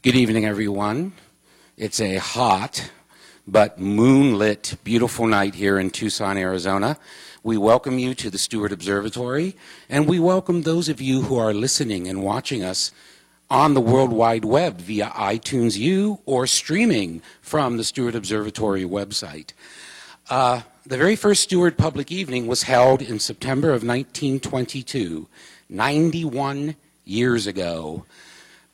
Good evening, everyone. It's a hot but moonlit, beautiful night here in Tucson, Arizona. We welcome you to the Steward Observatory, and we welcome those of you who are listening and watching us on the World Wide Web via iTunes U or streaming from the Steward Observatory website. Uh, the very first Steward Public Evening was held in September of 1922, 91 years ago.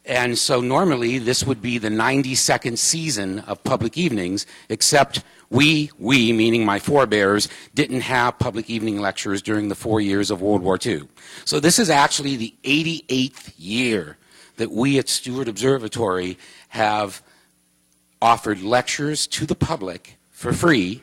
And so normally this would be the 92nd season of public evenings, except we, we, meaning my forebears, didn't have public evening lectures during the four years of World War II. So this is actually the 88th year that we at Steward Observatory have offered lectures to the public for free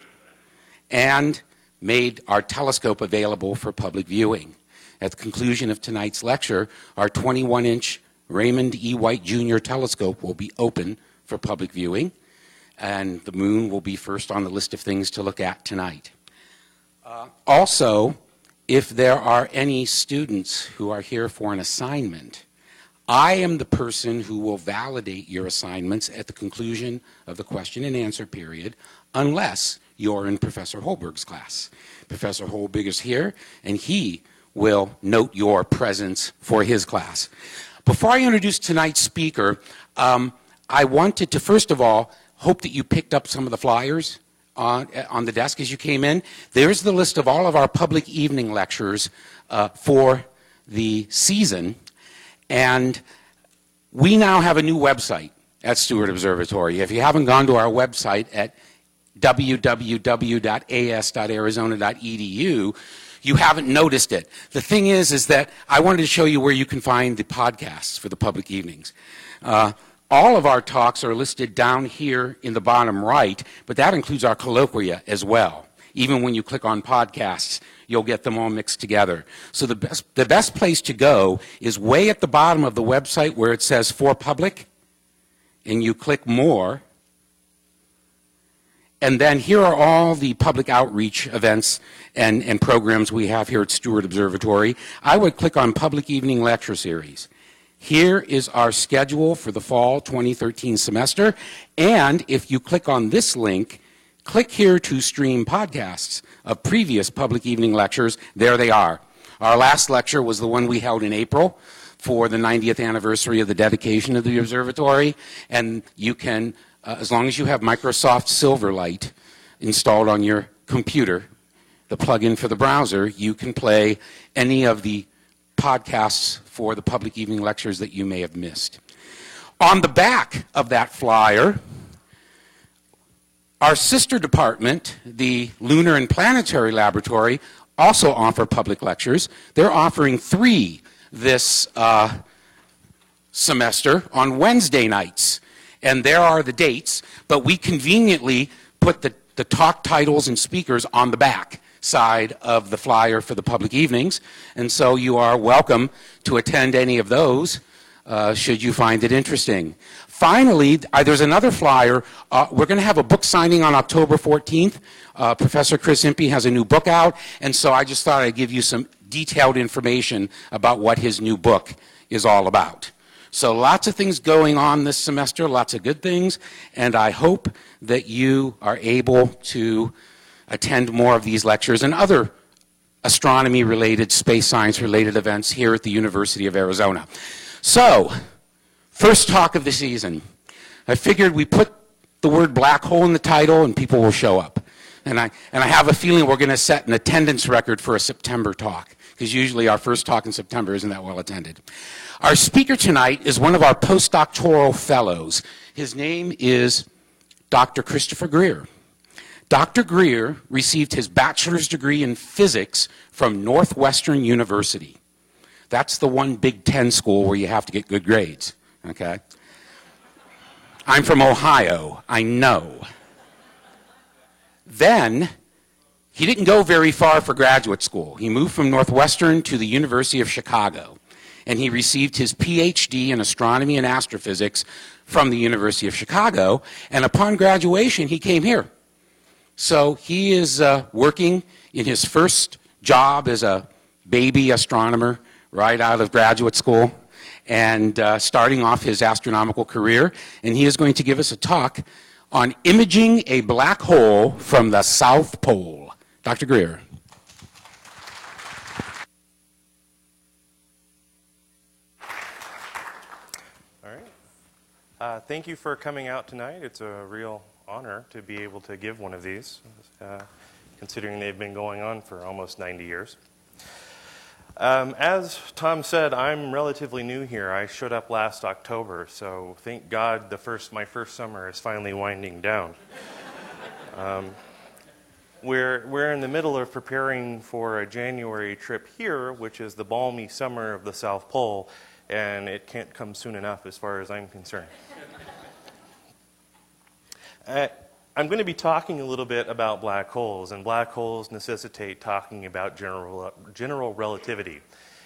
and made our telescope available for public viewing. At the conclusion of tonight's lecture, our 21 inch Raymond E. White Jr. telescope will be open for public viewing, and the moon will be first on the list of things to look at tonight. Uh, also, if there are any students who are here for an assignment, I am the person who will validate your assignments at the conclusion of the question and answer period, unless you're in Professor Holberg's class. Professor Holberg is here, and he will note your presence for his class. Before I introduce tonight's speaker, um, I wanted to first of all hope that you picked up some of the flyers on, on the desk as you came in. There's the list of all of our public evening lectures uh, for the season. And we now have a new website at Steward Observatory. If you haven't gone to our website at www.as.arizona.edu, you haven't noticed it. The thing is, is that I wanted to show you where you can find the podcasts for the public evenings. Uh, all of our talks are listed down here in the bottom right, but that includes our colloquia as well. Even when you click on podcasts, you'll get them all mixed together. So the best, the best place to go is way at the bottom of the website where it says for public, and you click more, and then here are all the public outreach events and, and programs we have here at Steward Observatory. I would click on Public Evening Lecture Series. Here is our schedule for the fall 2013 semester. And if you click on this link, click here to stream podcasts of previous public evening lectures. There they are. Our last lecture was the one we held in April for the 90th anniversary of the dedication of the observatory. And you can uh, as long as you have Microsoft Silverlight installed on your computer, the plugin for the browser, you can play any of the podcasts for the public evening lectures that you may have missed. On the back of that flyer, our sister department, the Lunar and Planetary Laboratory, also offer public lectures. They're offering three this uh, semester on Wednesday nights and there are the dates, but we conveniently put the, the talk titles and speakers on the back side of the flyer for the public evenings, and so you are welcome to attend any of those uh, should you find it interesting. Finally, there's another flyer. Uh, we're going to have a book signing on October 14th. Uh, Professor Chris Impey has a new book out, and so I just thought I'd give you some detailed information about what his new book is all about. So lots of things going on this semester, lots of good things, and I hope that you are able to attend more of these lectures and other astronomy related, space science related events here at the University of Arizona. So, first talk of the season. I figured we put the word black hole in the title and people will show up. And I, and I have a feeling we're going to set an attendance record for a September talk, because usually our first talk in September isn't that well attended. Our speaker tonight is one of our postdoctoral fellows. His name is Dr. Christopher Greer. Dr. Greer received his bachelor's degree in physics from Northwestern University. That's the one Big Ten school where you have to get good grades, okay? I'm from Ohio, I know. Then, he didn't go very far for graduate school. He moved from Northwestern to the University of Chicago and he received his PhD in astronomy and astrophysics from the University of Chicago. And upon graduation, he came here. So he is uh, working in his first job as a baby astronomer right out of graduate school. and uh, starting off his astronomical career. And he is going to give us a talk on imaging a black hole from the South Pole. Dr. Greer. All right. Uh, thank you for coming out tonight. It's a real honor to be able to give one of these, uh, considering they've been going on for almost 90 years. Um, as Tom said, I'm relatively new here. I showed up last October, so thank God the first, my first summer is finally winding down. Um, we're, we're in the middle of preparing for a January trip here, which is the balmy summer of the South Pole, and it can't come soon enough as far as I'm concerned. Uh, I'm going to be talking a little bit about black holes, and black holes necessitate talking about general, general relativity.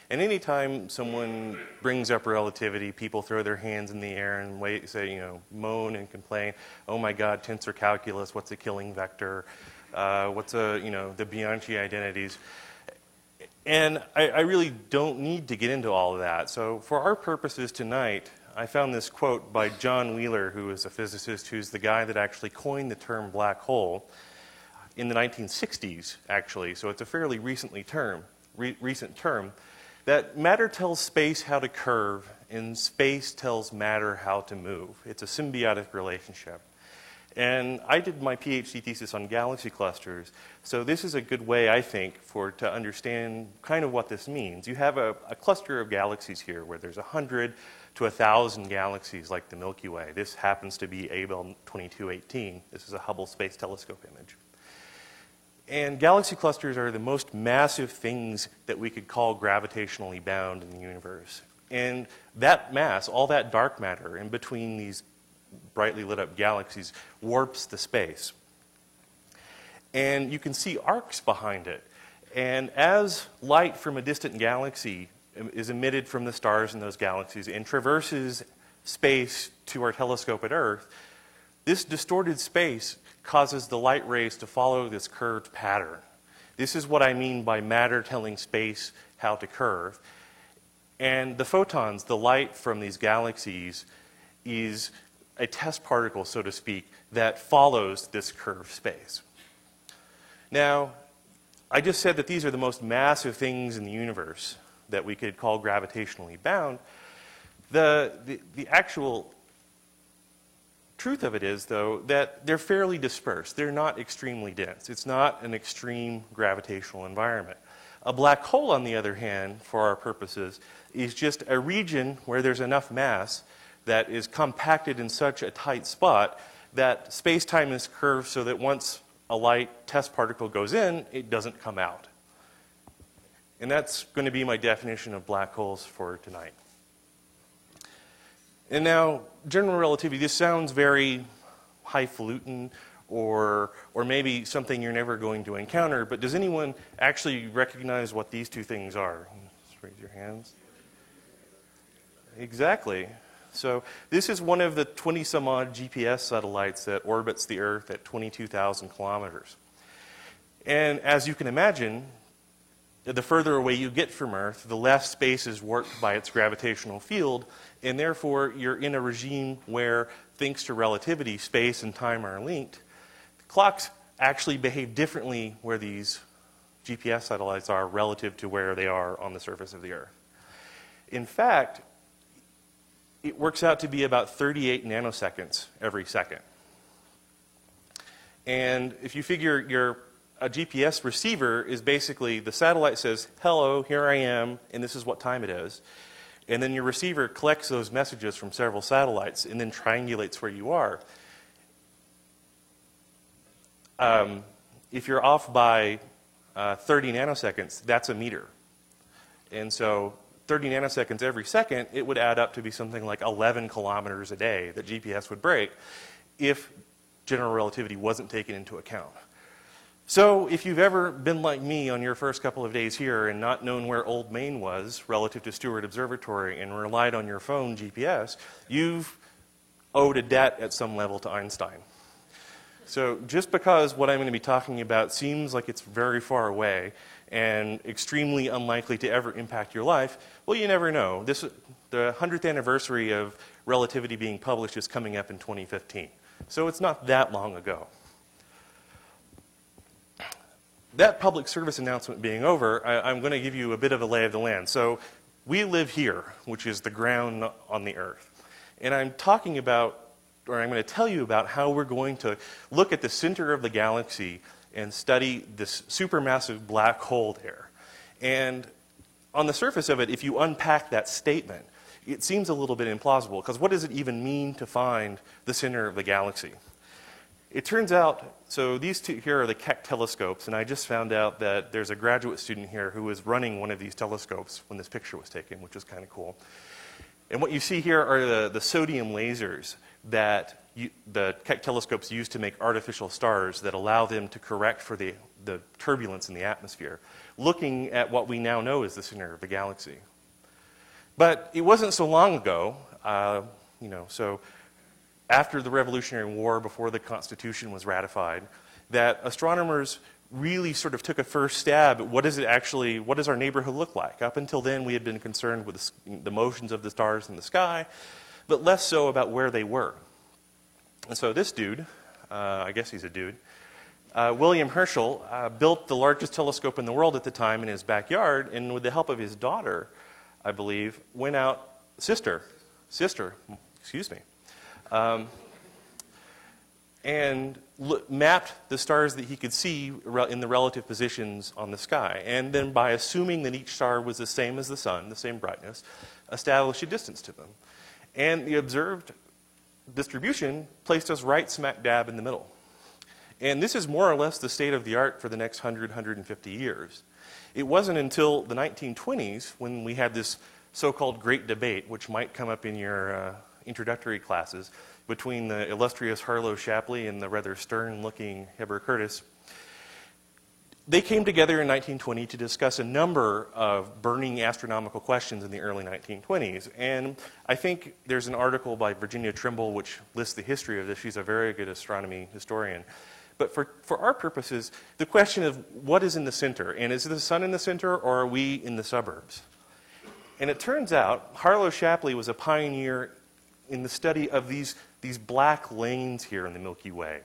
And anytime someone brings up relativity, people throw their hands in the air and wait, say, you know, moan and complain, oh my God, tensor calculus, what's a killing vector? Uh, what's a, you know, the Bianchi identities? And I, I really don't need to get into all of that. So for our purposes tonight, I found this quote by John Wheeler, who is a physicist who's the guy that actually coined the term black hole in the 1960s, actually. So it's a fairly recently term, re- recent term. That matter tells space how to curve, and space tells matter how to move. It's a symbiotic relationship. And I did my PhD thesis on galaxy clusters, so this is a good way, I think, for to understand kind of what this means. You have a, a cluster of galaxies here where there's 100 to a 1,000 galaxies like the Milky Way. This happens to be Abell 2218. This is a Hubble Space Telescope image. And galaxy clusters are the most massive things that we could call gravitationally bound in the universe. And that mass, all that dark matter in between these brightly lit up galaxies, warps the space. And you can see arcs behind it. And as light from a distant galaxy Um, is emitted from the stars in those galaxies and traverses space to our telescope at Earth, this distorted space causes the light rays to follow this curved pattern. This is what I mean by matter telling space how to curve. And the photons, the light from these galaxies, is a test particle, so to speak, that follows this curved space. Now, I just said that these are the most massive things in the universe that we could call gravitationally bound. The, the, the actual truth of it is, though, that they're fairly dispersed. They're not extremely dense. It's not an extreme gravitational environment. A black hole, on the other hand, for our purposes, is just a region where there's enough mass that is compacted in such a tight spot that space time is curved so that once a light test particle goes in, it doesn't come out. And that's going to be my definition of black holes for tonight. And now, general relativity, this sounds very highfalutin or, or maybe something you're never going to encounter, but does anyone actually recognize what these two things are? Just raise your hands. Exactly. So, this is one of the 20 some odd GPS satellites that orbits the Earth at 22,000 kilometers. And as you can imagine, the further away you get from Earth, the less space is warped by its gravitational field, and therefore you're in a regime where, thanks to relativity, space and time are linked. The clocks actually behave differently where these GPS satellites are relative to where they are on the surface of the Earth. In fact, it works out to be about 38 nanoseconds every second. And if you figure your a GPS receiver is basically the satellite says, hello, here I am, and this is what time it is. And then your receiver collects those messages from several satellites and then triangulates where you are. Um, if you're off by uh, 30 nanoseconds, that's a meter. And so 30 nanoseconds every second, it would add up to be something like 11 kilometers a day that GPS would break if general relativity wasn't taken into account. So, if you've ever been like me on your first couple of days here and not known where Old Main was relative to Steward Observatory and relied on your phone GPS, you've owed a debt at some level to Einstein. So, just because what I'm going to be talking about seems like it's very far away and extremely unlikely to ever impact your life, well, you never know. This, the 100th anniversary of relativity being published is coming up in 2015. So it's not that long ago. That public service announcement being over, I, I'm going to give you a bit of a lay of the land. So we live here, which is the ground on the earth. And I'm talking about, or I'm going to tell you about how we're going to look at the center of the galaxy and study this supermassive black hole there. And on the surface of it, if you unpack that statement, it seems a little bit implausible because what does it even mean to find the center of the galaxy? It turns out, so these two here are the Keck telescopes, and I just found out that there's a graduate student here who was running one of these telescopes when this picture was taken, which is kind of cool. And what you see here are the, the sodium lasers that you, the Keck telescopes use to make artificial stars that allow them to correct for the, the turbulence in the atmosphere, looking at what we now know is the center of the galaxy. But it wasn't so long ago, uh, you know, so after the Revolutionary War, before the Constitution was ratified, that astronomers really sort of took a first stab at what does it actually, what does our neighborhood look like? Up until then, we had been concerned with the motions of the stars in the sky, but less so about where they were. And so this dude, uh, I guess he's a dude, uh, William Herschel uh, built the largest telescope in the world at the time in his backyard, and with the help of his daughter, I believe, went out, sister, sister, excuse me, um, and mapped the stars that he could see in the relative positions on the sky. And then, by assuming that each star was the same as the sun, the same brightness, established a distance to them. And the observed distribution placed us right smack dab in the middle. And this is more or less the state of the art for the next 100, 150 years. It wasn't until the 1920s when we had this so called great debate, which might come up in your uh, introductory classes between the illustrious Harlow Shapley and the rather stern looking Heber Curtis. They came together in 1920 to discuss a number of burning astronomical questions in the early 1920s. And I think there's an article by Virginia Trimble which lists the history of this. She's a very good astronomy historian. But for, for our purposes, the question of what is in the center, and is the sun in the center or are we in the suburbs? And it turns out Harlow Shapley was a pioneer in the study of these, these black lanes here in the Milky Way.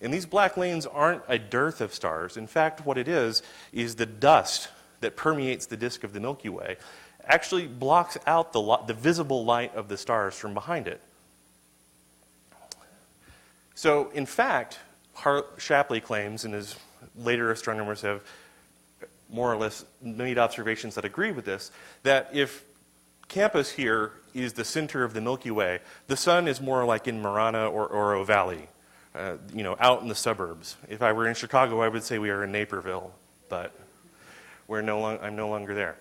And these black lanes aren't a dearth of stars. In fact, what it is, is the dust that permeates the disk of the Milky Way actually blocks out the, the visible light of the stars from behind it. So, in fact, Har- Shapley claims, and his later astronomers have more or less made observations that agree with this, that if campus here is the center of the Milky Way. The sun is more like in Marana or Oro Valley, uh, you know, out in the suburbs. If I were in Chicago, I would say we are in Naperville, but we're no long, I'm no longer there.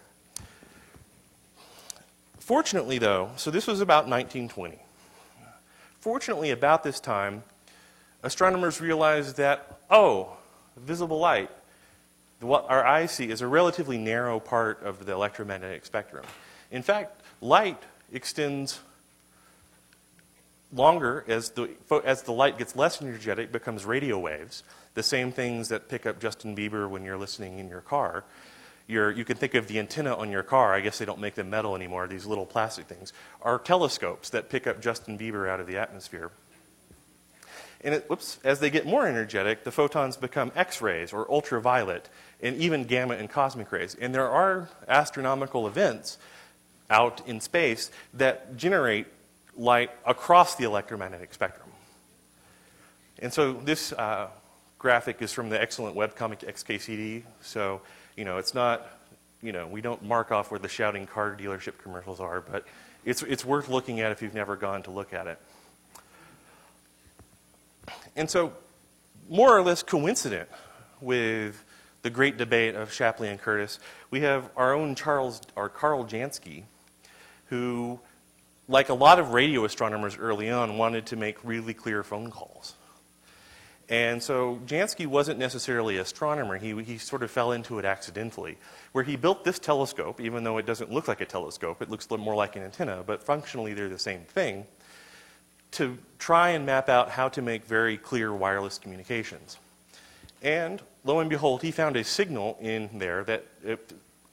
Fortunately, though, so this was about 1920. Fortunately, about this time, astronomers realized that, oh, visible light, what our eyes see is a relatively narrow part of the electromagnetic spectrum. In fact, light extends longer as the, as the light gets less energetic, becomes radio waves, the same things that pick up Justin Bieber when you're listening in your car. You can think of the antenna on your car, I guess they don't make them metal anymore, these little plastic things, are telescopes that pick up Justin Bieber out of the atmosphere. And it, whoops, as they get more energetic, the photons become X rays or ultraviolet, and even gamma and cosmic rays. And there are astronomical events out in space that generate light across the electromagnetic spectrum. And so this uh, graphic is from the excellent webcomic XKCD. So, you know, it's not, you know, we don't mark off where the shouting car dealership commercials are, but it's, it's worth looking at if you've never gone to look at it. And so, more or less coincident with the great debate of Shapley and Curtis, we have our own Charles, or Karl Jansky, who, like a lot of radio astronomers early on, wanted to make really clear phone calls. And so Jansky wasn't necessarily an astronomer. He, he sort of fell into it accidentally, where he built this telescope, even though it doesn't look like a telescope, it looks more like an antenna, but functionally they're the same thing, to try and map out how to make very clear wireless communications. And lo and behold, he found a signal in there that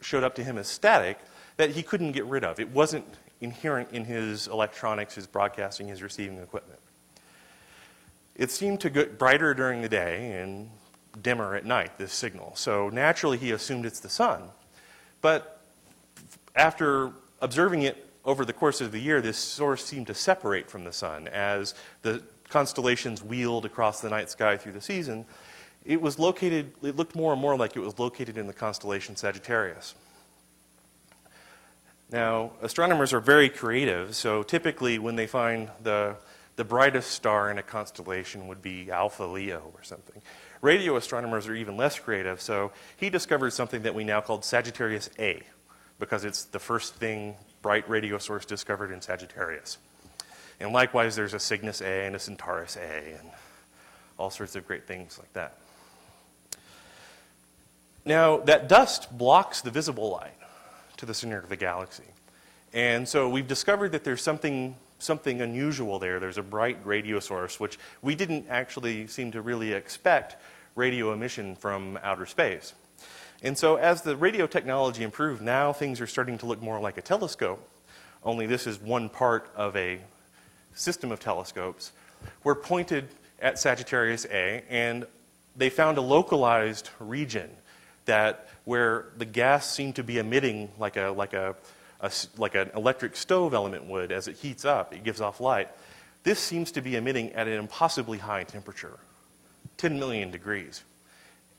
showed up to him as static, that he couldn't get rid of. It wasn't inherent in his electronics, his broadcasting, his receiving equipment. It seemed to get brighter during the day and dimmer at night, this signal. So naturally, he assumed it's the sun. But after observing it over the course of the year, this source seemed to separate from the sun as the constellations wheeled across the night sky through the season. It was located, it looked more and more like it was located in the constellation Sagittarius. Now, astronomers are very creative, so typically when they find the, the brightest star in a constellation would be Alpha Leo or something. Radio astronomers are even less creative, so he discovered something that we now call Sagittarius A, because it's the first thing bright radio source discovered in Sagittarius. And likewise, there's a Cygnus A and a Centaurus A, and all sorts of great things like that. Now, that dust blocks the visible light to the center of the galaxy. And so we've discovered that there's something, something unusual there. There's a bright radio source, which we didn't actually seem to really expect radio emission from outer space. And so as the radio technology improved, now things are starting to look more like a telescope, only this is one part of a system of telescopes. We're pointed at Sagittarius A, and they found a localized region that where the gas seemed to be emitting like a like a, a, like an electric stove element would as it heats up, it gives off light. This seems to be emitting at an impossibly high temperature, 10 million degrees.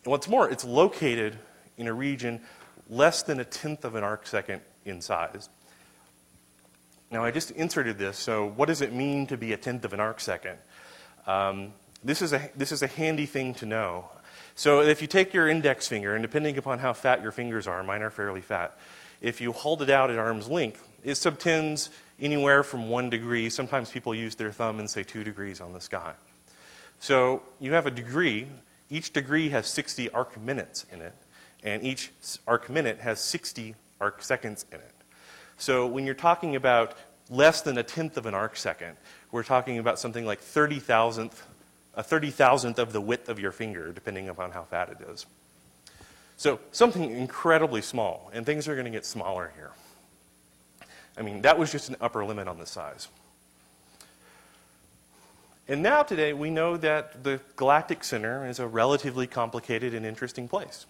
And what's more, it's located in a region less than a tenth of an arc second in size. Now, I just inserted this, so what does it mean to be a tenth of an arc second? Um, this, is a, this is a handy thing to know. So if you take your index finger, and depending upon how fat your fingers are, mine are fairly fat, if you hold it out at arm's length, it subtends anywhere from one degree. Sometimes people use their thumb and say two degrees on the sky. So you have a degree. Each degree has 60 arc minutes in it, and each arc minute has 60 arc seconds in it. So when you're talking about less than a tenth of an arc second, we're talking about something like 30 thousandth a 30 thousandth of the width of your finger, depending upon how fat it is. So something incredibly small, and things are going to get smaller here. I mean, that was just an upper limit on the size. And now today we know that the galactic center is a relatively complicated and interesting place.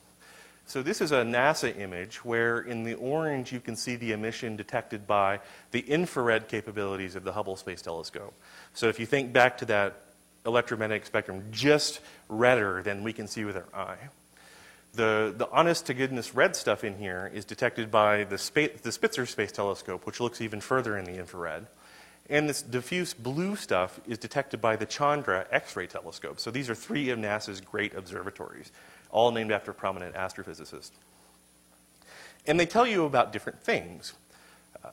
So this is a NASA image where in the orange you can see the emission detected by the infrared capabilities of the Hubble Space Telescope. So if you think back to that electromagnetic spectrum just redder than we can see with our eye. The, the honest to goodness red stuff in here is detected by the, spa- the Spitzer Space Telescope, which looks even further in the infrared. And this diffuse blue stuff is detected by the Chandra X ray telescope. So these are three of NASA's great observatories, all named after prominent astrophysicists. And they tell you about different things.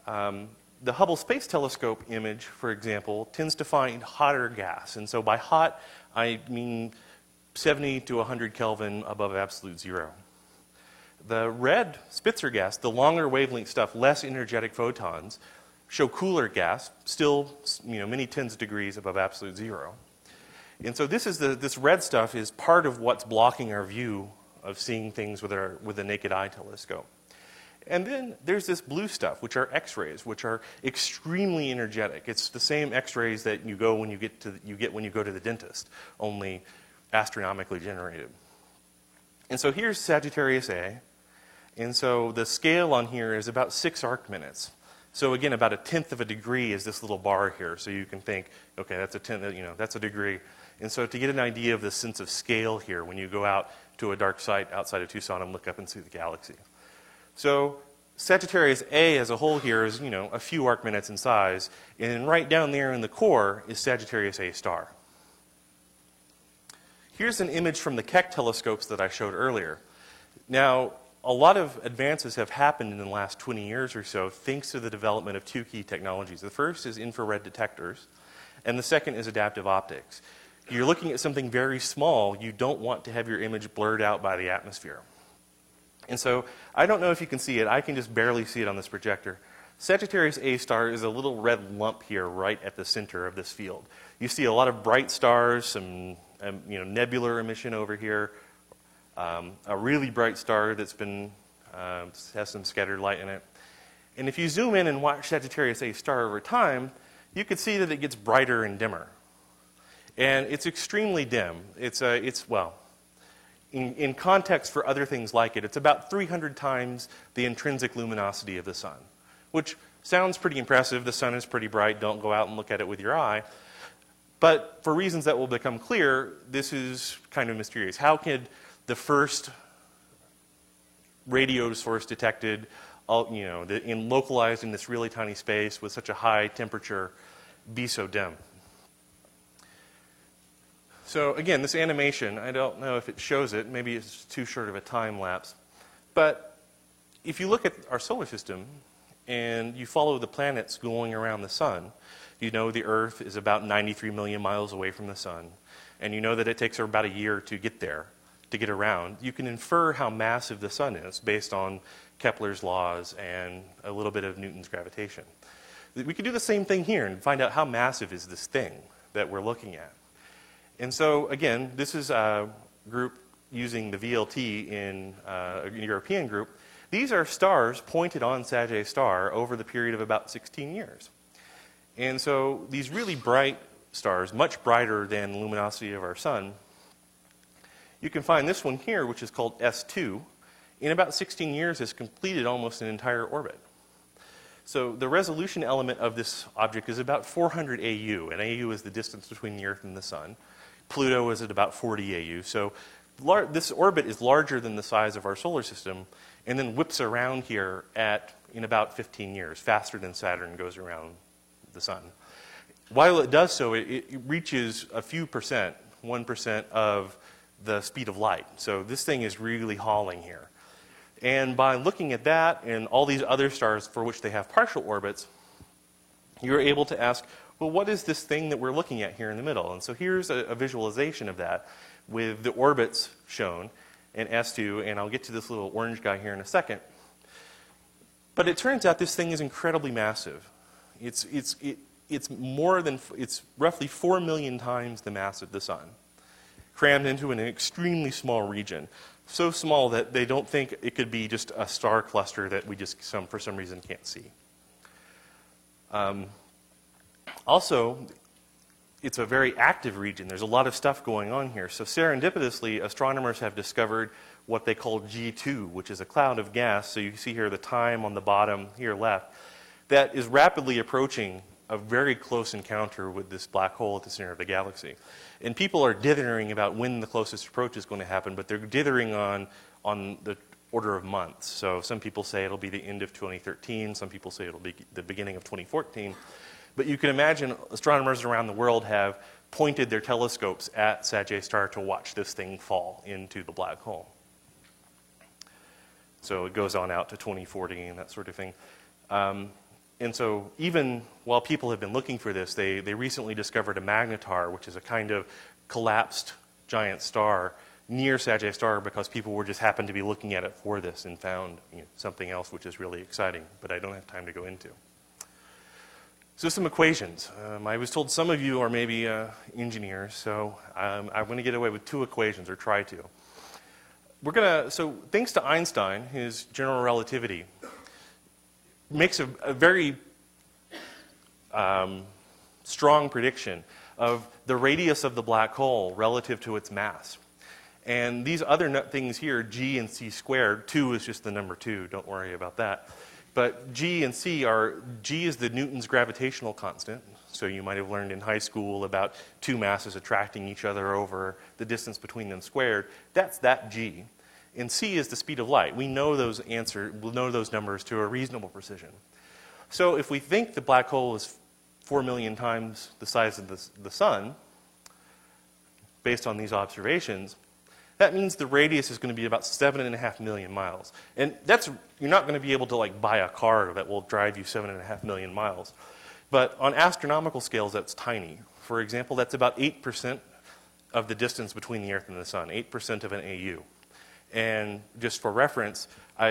Um, the Hubble Space Telescope image, for example, tends to find hotter gas. And so by hot, I mean 70 to 100 Kelvin above absolute zero. The red Spitzer gas, the longer wavelength stuff, less energetic photons, show cooler gas, still you know, many tens of degrees above absolute zero. And so this, is the, this red stuff is part of what's blocking our view of seeing things with, our, with the naked eye telescope. And then there's this blue stuff, which are X-rays, which are extremely energetic. It's the same X-rays that you go when you get to you get when you go to the dentist, only astronomically generated. And so here's Sagittarius A, and so the scale on here is about six arc minutes. So again, about a tenth of a degree is this little bar here. So you can think, okay, that's a tenth, you know, that's a degree. And so to get an idea of the sense of scale here, when you go out to a dark site outside of Tucson and look up and see the galaxy. So Sagittarius A as a whole here is, you know, a few arc minutes in size, and right down there in the core is Sagittarius A star. Here's an image from the Keck telescopes that I showed earlier. Now, a lot of advances have happened in the last 20 years or so thanks to the development of two key technologies. The first is infrared detectors, and the second is adaptive optics. You're looking at something very small, you don't want to have your image blurred out by the atmosphere. And so I don't know if you can see it. I can just barely see it on this projector. Sagittarius A star is a little red lump here right at the center of this field. You see a lot of bright stars, some um, you know, nebular emission over here, um, a really bright star that's been uh, has some scattered light in it. And if you zoom in and watch Sagittarius A star over time, you can see that it gets brighter and dimmer. And it's extremely dim. It's, a, it's well, in, in context for other things like it, it's about 300 times the intrinsic luminosity of the sun, which sounds pretty impressive. The sun is pretty bright. Don't go out and look at it with your eye. But for reasons that will become clear, this is kind of mysterious. How could the first radio source detected, you know, in localized in this really tiny space with such a high temperature, be so dim? So again, this animation, I don't know if it shows it. Maybe it's too short of a time lapse. But if you look at our solar system and you follow the planets going around the sun, you know the Earth is about 93 million miles away from the sun. And you know that it takes about a year to get there, to get around. You can infer how massive the sun is based on Kepler's laws and a little bit of Newton's gravitation. We could do the same thing here and find out how massive is this thing that we're looking at. And so, again, this is a group using the VLT in uh, a European group. These are stars pointed on Sag star over the period of about 16 years. And so these really bright stars, much brighter than the luminosity of our sun, you can find this one here, which is called S2, in about 16 years has completed almost an entire orbit. So the resolution element of this object is about 400 AU, and AU is the distance between the Earth and the Sun. Pluto is at about 40 AU. So lar- this orbit is larger than the size of our solar system and then whips around here at in about 15 years, faster than Saturn goes around the sun. While it does so, it, it reaches a few percent, 1% of the speed of light. So this thing is really hauling here. And by looking at that and all these other stars for which they have partial orbits, you're able to ask, well, what is this thing that we're looking at here in the middle? And so here's a, a visualization of that with the orbits shown and S2, and I'll get to this little orange guy here in a second. But it turns out this thing is incredibly massive. It's, it's, it, it's more than, it's roughly 4 million times the mass of the sun, crammed into an extremely small region. So small that they don't think it could be just a star cluster that we just, some, for some reason, can't see. Um, also, it's a very active region. There's a lot of stuff going on here. So, serendipitously, astronomers have discovered what they call G2, which is a cloud of gas. So, you see here the time on the bottom here left, that is rapidly approaching a very close encounter with this black hole at the center of the galaxy. And people are dithering about when the closest approach is going to happen, but they're dithering on, on the order of months. So, some people say it'll be the end of 2013, some people say it'll be the beginning of 2014. But you can imagine astronomers around the world have pointed their telescopes at Sagittarius star to watch this thing fall into the black hole. So it goes on out to 2040 and that sort of thing. Um, and so even while people have been looking for this, they, they recently discovered a magnetar, which is a kind of collapsed giant star near Sagittarius star because people were just happened to be looking at it for this and found you know, something else which is really exciting, but I don't have time to go into. So some equations. Um, I was told some of you are maybe uh, engineers, so um, I'm going to get away with two equations, or try to. We're going to, so thanks to Einstein, his general relativity makes a, a very um, strong prediction of the radius of the black hole relative to its mass. And these other things here, g and c squared, 2 is just the number 2, don't worry about that. But G and C are, G is the Newton's gravitational constant. So you might have learned in high school about two masses attracting each other over the distance between them squared. That's that G. And C is the speed of light. We know those answer, we'll know those numbers to a reasonable precision. So if we think the black hole is 4 million times the size of the, the sun, based on these observations, that means the radius is going to be about seven and a half million miles. And that's, you're not going to be able to like buy a car that will drive you seven and a half million miles. But on astronomical scales, that's tiny. For example, that's about 8% of the distance between the Earth and the Sun, 8% of an AU. And just for reference, I,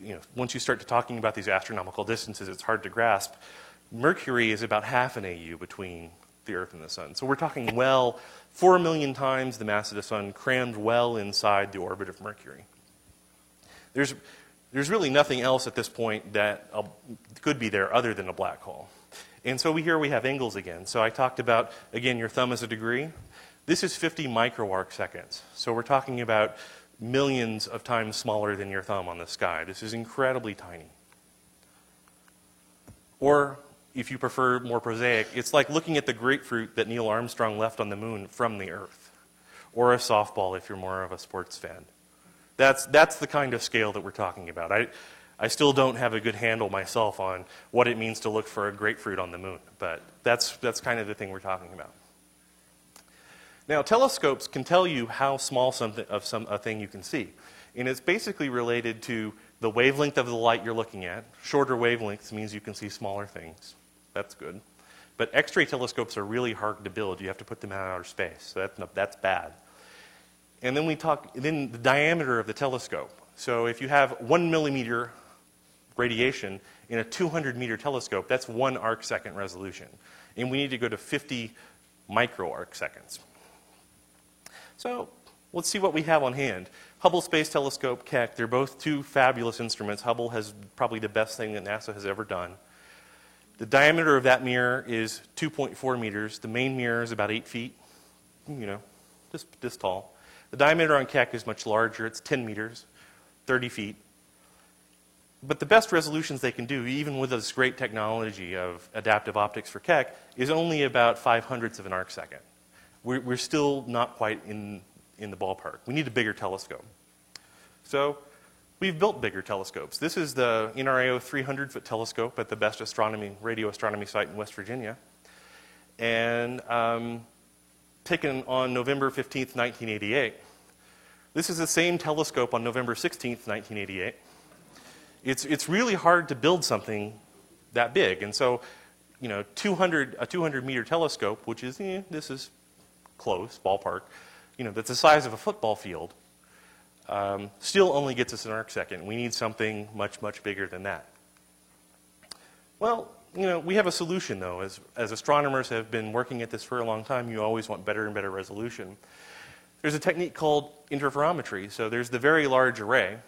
you know, once you start talking about these astronomical distances, it's hard to grasp. Mercury is about half an AU between the Earth and the Sun. So we're talking well 4 million times the mass of the Sun crammed well inside the orbit of Mercury. There's there's really nothing else at this point that uh, could be there other than a black hole. And so we, here we have angles again. So I talked about, again, your thumb is a degree. This is 50 microarc seconds. So we're talking about millions of times smaller than your thumb on the sky. This is incredibly tiny. Or, if you prefer more prosaic, it's like looking at the grapefruit that Neil Armstrong left on the moon from the Earth. Or a softball if you're more of a sports fan. That's, that's the kind of scale that we're talking about. I, I still don't have a good handle myself on what it means to look for a grapefruit on the moon, but that's, that's kind of the thing we're talking about. Now, telescopes can tell you how small something of some, a thing you can see. And it's basically related to the wavelength of the light you're looking at. Shorter wavelengths means you can see smaller things. That's good. But X-ray telescopes are really hard to build. You have to put them out in outer space. So that's, that's bad. And then we talk, then the diameter of the telescope. So if you have one millimeter radiation in a 200 meter telescope, that's one arc second resolution. And we need to go to 50 micro arc seconds. So let's see what we have on hand. Hubble Space Telescope, Keck, they're both two fabulous instruments. Hubble has probably the best thing that NASA has ever done. The diameter of that mirror is 2.4 meters. The main mirror is about 8 feet, you know, just this tall. The diameter on Keck is much larger. It's 10 meters, 30 feet. But the best resolutions they can do, even with this great technology of adaptive optics for Keck, is only about five hundredths of an arc second. We're, we're still not quite in, in the ballpark. We need a bigger telescope. So we've built bigger telescopes. This is the NRAO 300 foot telescope at the best astronomy, radio astronomy site in West Virginia. And um, taken on November 15th, 1988. This is the same telescope on November 16th, 1988. It's, it's really hard to build something that big. And so, you know, 200, a 200 meter telescope, which is, eh, this is close, ballpark, you know, that's the size of a football field, um, still only gets us an arc second. We need something much, much bigger than that. Well, you know, we have a solution, though. As, as astronomers have been working at this for a long time, you always want better and better resolution. There's a technique called interferometry. So there's the Very Large Array,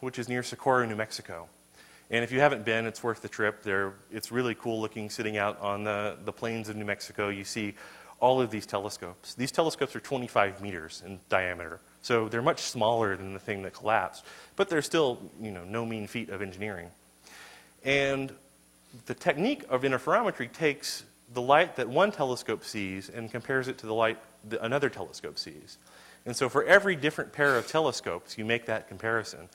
which is near Socorro, New Mexico. And if you haven't been, it's worth the trip. There, it's really cool looking sitting out on the, the plains of New Mexico. You see all of these telescopes. These telescopes are 25 meters in diameter. So they're much smaller than the thing that collapsed. But they're still, you know, no mean feat of engineering. And the technique of interferometry takes the light that one telescope sees and compares it to the light that another telescope sees. And so for every different pair of telescopes, you make that comparison.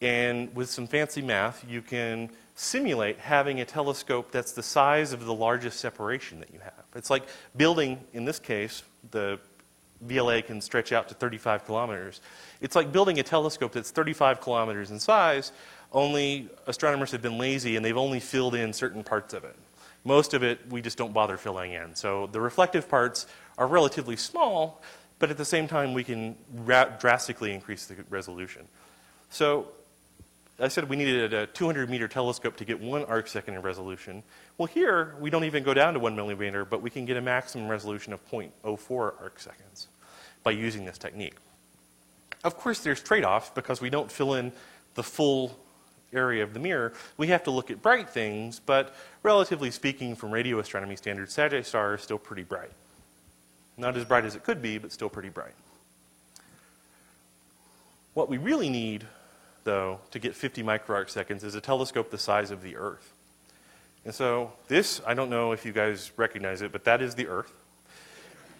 And with some fancy math, you can simulate having a telescope that's the size of the largest separation that you have. It's like building, in this case, the VLA can stretch out to 35 kilometers. It's like building a telescope that's 35 kilometers in size, only astronomers have been lazy and they've only filled in certain parts of it. Most of it we just don't bother filling in. So the reflective parts are relatively small, but at the same time we can drastically increase the resolution. So I said we needed a 200 meter telescope to get one arc second in resolution. Well, here we don't even go down to one millimeter, but we can get a maximum resolution of 0.04 arc seconds by using this technique. Of course, there's trade offs because we don't fill in the full area of the mirror, we have to look at bright things, but relatively speaking, from radio astronomy standards, Sagittarius star is still pretty bright. Not as bright as it could be, but still pretty bright. What we really need, though, to get 50 microarc seconds is a telescope the size of the Earth. And so, this, I don't know if you guys recognize it, but that is the Earth.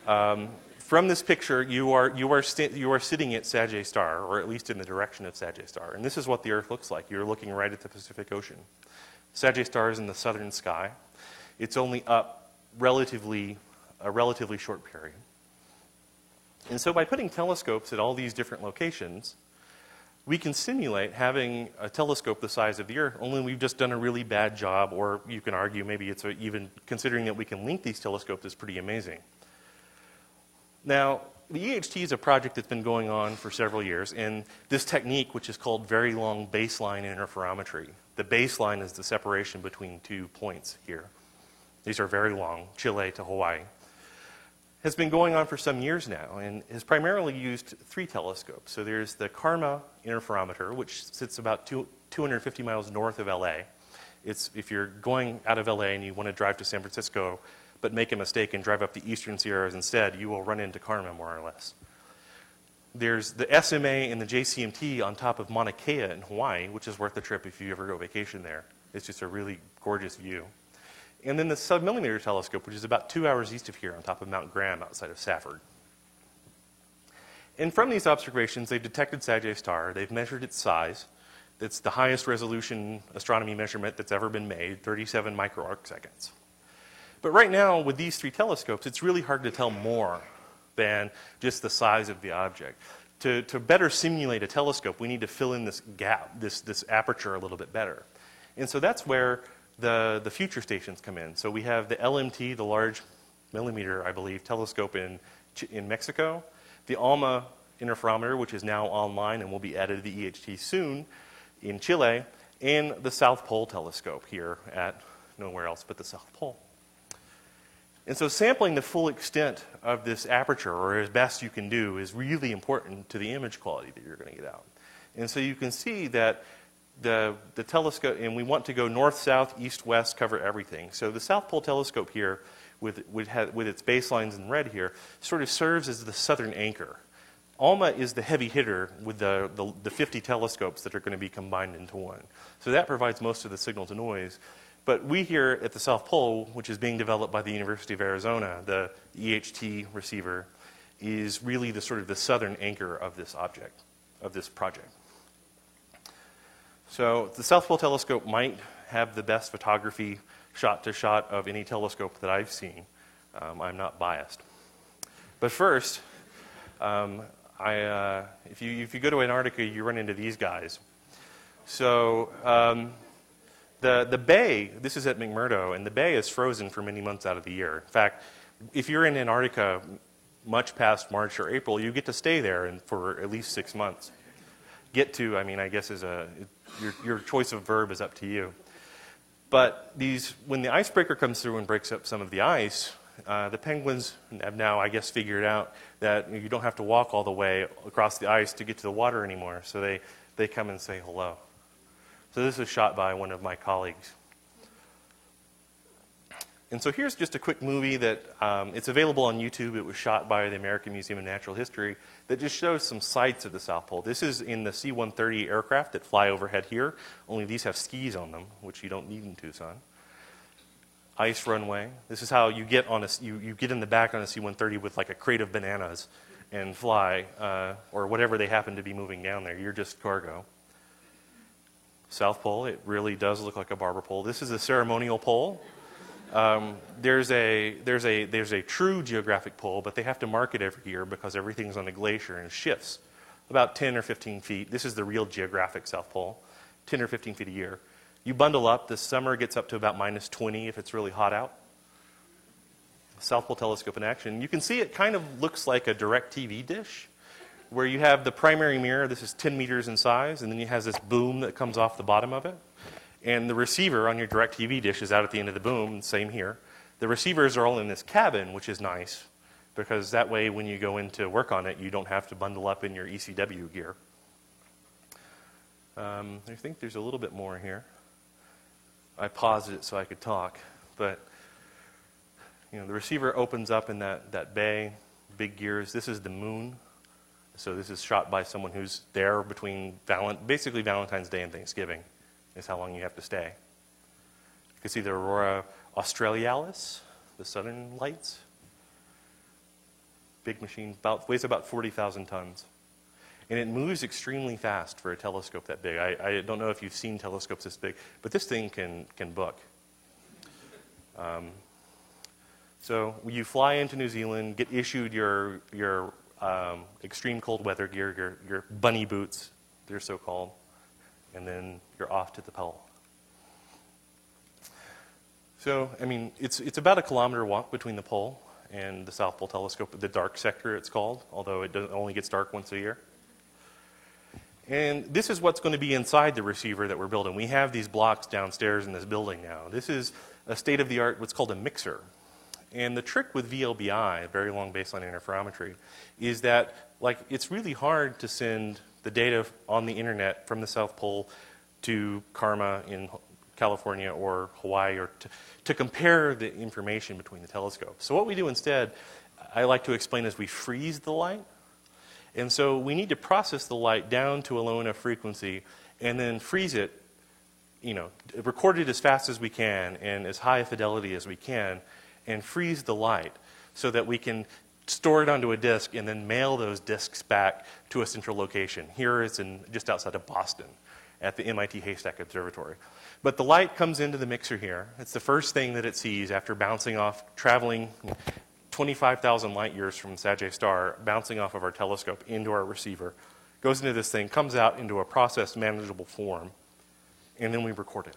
Um, from this picture, you are, you, are you are sitting at Sagittarius Star, or at least in the direction of Sagittarius Star. And this is what the Earth looks like. You're looking right at the Pacific Ocean. Sagittarius Star is in the southern sky. It's only up relatively, a relatively short period. And so by putting telescopes at all these different locations, we can simulate having a telescope the size of the Earth, only we've just done a really bad job, or you can argue maybe it's even considering that we can link these telescopes is pretty amazing. Now, the EHT is a project that's been going on for several years, and this technique, which is called very long baseline interferometry, the baseline is the separation between two points here. These are very long, Chile to Hawaii, has been going on for some years now and has primarily used three telescopes. So there's the CARMA interferometer, which sits about two, 250 miles north of LA. It's, if you're going out of LA and you want to drive to San Francisco, but make a mistake and drive up the eastern Sierras instead, you will run into CARMA more or less. There's the SMA and the JCMT on top of Mauna Kea in Hawaii, which is worth the trip if you ever go vacation there. It's just a really gorgeous view. And then the submillimeter telescope, which is about two hours east of here on top of Mount Graham outside of Safford. And from these observations, they've detected Sagittarius star. They've measured its size. It's the highest resolution astronomy measurement that's ever been made, 37 microarc seconds. But right now, with these three telescopes, it's really hard to tell more than just the size of the object. To, to better simulate a telescope, we need to fill in this gap, this, this aperture a little bit better. And so that's where the, the future stations come in. So we have the LMT, the large millimeter, I believe, telescope in, in Mexico, the ALMA interferometer, which is now online and will be added to the EHT soon in Chile, and the South Pole telescope here at nowhere else but the South Pole. And so sampling the full extent of this aperture, or as best you can do, is really important to the image quality that you're going to get out. And so you can see that the, the telescope, and we want to go north, south, east, west, cover everything. So the South Pole telescope here, with, with, with its baselines in red here, sort of serves as the southern anchor. ALMA is the heavy hitter with the, the, the 50 telescopes that are going to be combined into one. So that provides most of the signal to noise. But we here at the South Pole, which is being developed by the University of Arizona, the EHT receiver, is really the sort of the southern anchor of this object, of this project. So the South Pole telescope might have the best photography shot to shot of any telescope that I've seen. Um, I'm not biased. But first, um, I, uh, if, you, if you go to Antarctica, you run into these guys. So um, the, the bay, this is at McMurdo, and the bay is frozen for many months out of the year. In fact, if you're in Antarctica much past March or April, you get to stay there for at least six months. Get to, I mean, I guess is a, your, your choice of verb is up to you. But these, when the icebreaker comes through and breaks up some of the ice, uh, the penguins have now, I guess, figured out that you don't have to walk all the way across the ice to get to the water anymore. So they, they come and say hello. So this was shot by one of my colleagues. And so here's just a quick movie that um, it's available on YouTube. It was shot by the American Museum of Natural History that just shows some sights of the South Pole. This is in the C 130 aircraft that fly overhead here, only these have skis on them, which you don't need in Tucson. Ice runway. This is how you get, on a, you, you get in the back on a C 130 with like a crate of bananas and fly, uh, or whatever they happen to be moving down there. You're just cargo. South Pole, it really does look like a barber pole. This is a ceremonial pole. Um, there's, a, there's, a, there's a true geographic pole, but they have to mark it every year because everything's on a glacier and shifts about 10 or 15 feet. This is the real geographic South Pole, 10 or 15 feet a year. You bundle up, the summer gets up to about minus 20 if it's really hot out. South Pole telescope in action. You can see it kind of looks like a DirecTV dish where you have the primary mirror, this is 10 meters in size, and then you have this boom that comes off the bottom of it. And the receiver on your DirecTV dish is out at the end of the boom, same here. The receivers are all in this cabin, which is nice, because that way when you go in to work on it, you don't have to bundle up in your ECW gear. Um, I think there's a little bit more here. I paused it so I could talk, but you know, the receiver opens up in that, that bay, big gears. This is the moon so this is shot by someone who's there between basically Valentine's Day and Thanksgiving is how long you have to stay. You can see the Aurora Australis, the southern lights. Big machine, about, weighs about 40,000 tons. And it moves extremely fast for a telescope that big. I, I, don't know if you've seen telescopes this big, but this thing can, can book. Um, so you fly into New Zealand, get issued your, your um, extreme cold weather gear, your, your bunny boots, they're so called, and then you're off to the pole. So, I mean, it's, it's about a kilometer walk between the pole and the South Pole Telescope, the dark sector it's called, although it only gets dark once a year. And this is what's going to be inside the receiver that we're building. We have these blocks downstairs in this building now. This is a state of the art, what's called a mixer. And the trick with VLBI, very long baseline interferometry, is that like it's really hard to send the data on the internet from the South Pole to CARMA in California or Hawaii or to, to compare the information between the telescopes. So what we do instead, I like to explain is we freeze the light. And so we need to process the light down to a low enough frequency and then freeze it, you know, record it as fast as we can and as high a fidelity as we can and freeze the light so that we can store it onto a disk and then mail those disks back to a central location. Here it's in just outside of Boston at the MIT Haystack Observatory. But the light comes into the mixer here. It's the first thing that it sees after bouncing off, traveling 25,000 light years from Sagittarius star, bouncing off of our telescope into our receiver, goes into this thing, comes out into a processed, manageable form, and then we record it.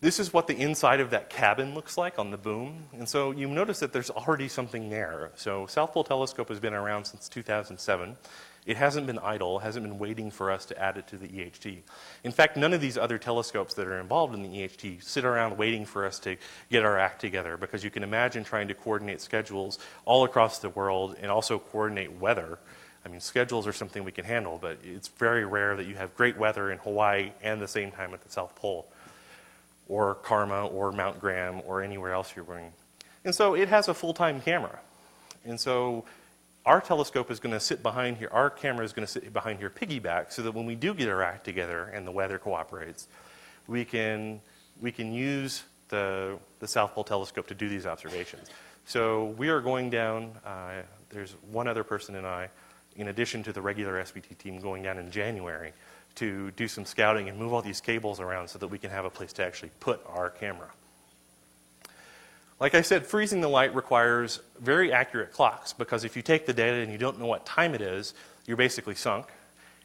This is what the inside of that cabin looks like on the boom. And so you notice that there's already something there. So South Pole Telescope has been around since 2007. It hasn't been idle, hasn't been waiting for us to add it to the EHT. In fact, none of these other telescopes that are involved in the EHT sit around waiting for us to get our act together because you can imagine trying to coordinate schedules all across the world and also coordinate weather. I mean, schedules are something we can handle, but it's very rare that you have great weather in Hawaii and the same time at the South Pole or CARMA or Mount Graham or anywhere else you're going. And so it has a full-time camera. And so our telescope is going to sit behind here, our camera is going to sit behind here piggyback so that when we do get our act together and the weather cooperates, we can, we can use the, the South Pole telescope to do these observations. So we are going down, uh, there's one other person and I, in addition to the regular SPT team, going down in January to do some scouting and move all these cables around so that we can have a place to actually put our camera. Like I said, freezing the light requires very accurate clocks because if you take the data and you don't know what time it is, you're basically sunk.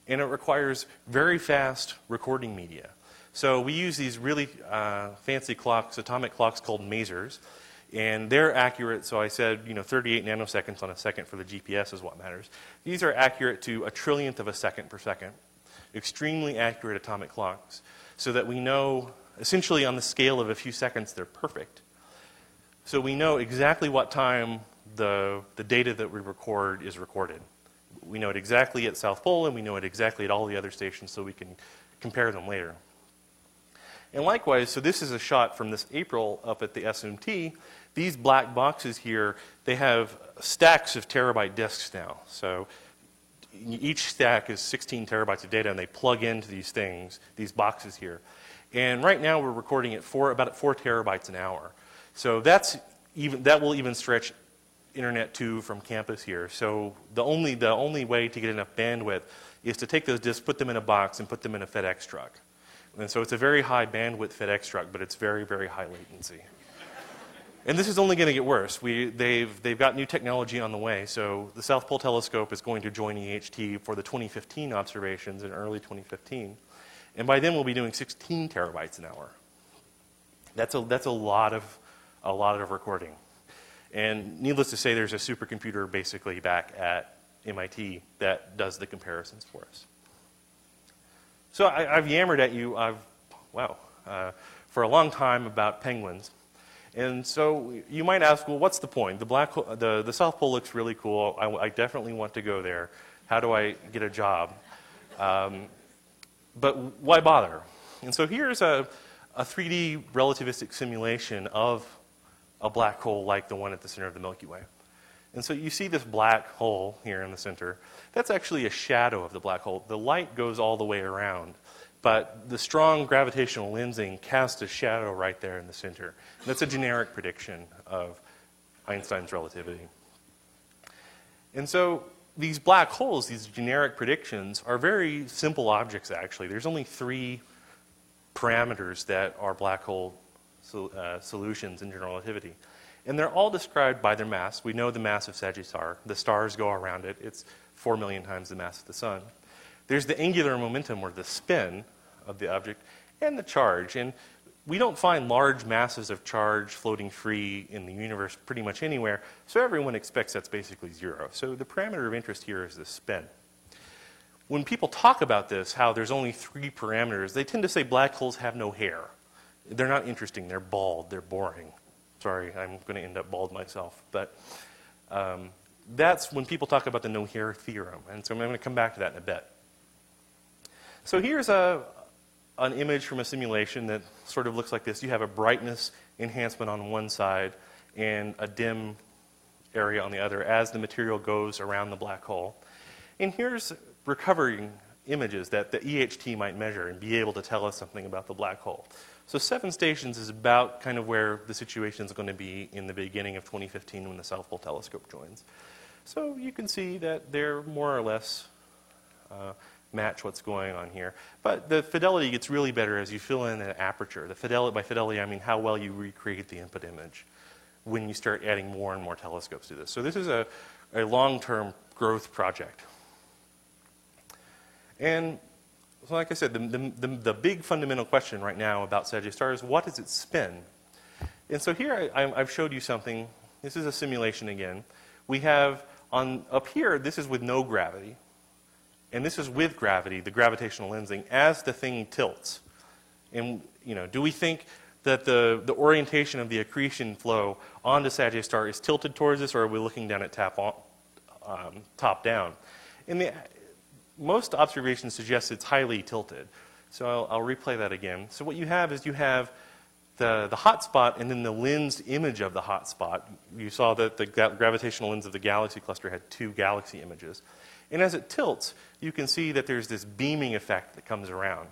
And it requires very fast recording media. So we use these really uh, fancy clocks, atomic clocks called masers. And they're accurate, so I said, you know, 38 nanoseconds on a second for the GPS is what matters. These are accurate to a trillionth of a second per second extremely accurate atomic clocks so that we know, essentially on the scale of a few seconds, they're perfect. So we know exactly what time the, the data that we record is recorded. We know it exactly at South Pole, and we know it exactly at all the other stations so we can compare them later. And likewise, so this is a shot from this April up at the SMT. These black boxes here, they have stacks of terabyte disks now. So each stack is 16 terabytes of data, and they plug into these things, these boxes here. And right now we're recording at four, about four terabytes an hour. So that's even, that will even stretch Internet 2 from campus here. So the only, the only way to get enough bandwidth is to take those disks, put them in a box, and put them in a FedEx truck. And so it's a very high bandwidth FedEx truck, but it's very, very high latency. And this is only going to get worse. We, they've, they've got new technology on the way. So the South Pole Telescope is going to join EHT for the 2015 observations in early 2015. And by then we'll be doing 16 terabytes an hour. That's a, that's a, lot, of, a lot of recording. And needless to say, there's a supercomputer basically back at MIT that does the comparisons for us. So I, have yammered at you, I've, wow, uh, for a long time about penguins. And so you might ask, well, what's the point? The, black, the, the South Pole looks really cool. I, I definitely want to go there. How do I get a job? Um, but why bother? And so here's a, a 3D relativistic simulation of a black hole like the one at the center of the Milky Way. And so you see this black hole here in the center. That's actually a shadow of the black hole. The light goes all the way around. But the strong gravitational lensing casts a shadow right there in the center. And that's a generic prediction of Einstein's relativity. And so these black holes, these generic predictions, are very simple objects, actually. There's only three parameters that are black hole uh, solutions in general relativity. And they're all described by their mass. We know the mass of Sagittarius. The stars go around it. It's 4 million times the mass of the sun. There's the angular momentum, or the spin, of the object and the charge. And we don't find large masses of charge floating free in the universe pretty much anywhere, so everyone expects that's basically zero. So the parameter of interest here is the spin. When people talk about this, how there's only three parameters, they tend to say black holes have no hair. They're not interesting, they're bald, they're boring. Sorry, I'm going to end up bald myself. But um, that's when people talk about the no hair theorem. And so I'm going to come back to that in a bit. So here's a, an image from a simulation that sort of looks like this. You have a brightness enhancement on one side and a dim area on the other as the material goes around the black hole. And here's recovering images that the EHT might measure and be able to tell us something about the black hole. So seven stations is about kind of where the situation is going to be in the beginning of 2015 when the South Pole Telescope joins. So you can see that they're more or less uh, match what's going on here. But the fidelity gets really better as you fill in an aperture. The fidelity, by fidelity, I mean how well you recreate the input image when you start adding more and more telescopes to this. So this is a, a long-term growth project. And so like I said, the, the, the, big fundamental question right now about Sagittarius is what does it spin? And so here I, I've showed you something. This is a simulation again. We have on up here, this is with no gravity. And this is with gravity, the gravitational lensing, as the thing tilts. And, you know, do we think that the, the orientation of the accretion flow onto Sagittarius Star is tilted towards us, or are we looking down at tap on, um, top down? And the, most observations suggest it's highly tilted. So I'll, I'll, replay that again. So what you have is you have the, the hot spot and then the lensed image of the hot spot. You saw that the gravitational lens of the galaxy cluster had two galaxy images. And as it tilts, you can see that there's this beaming effect that comes around.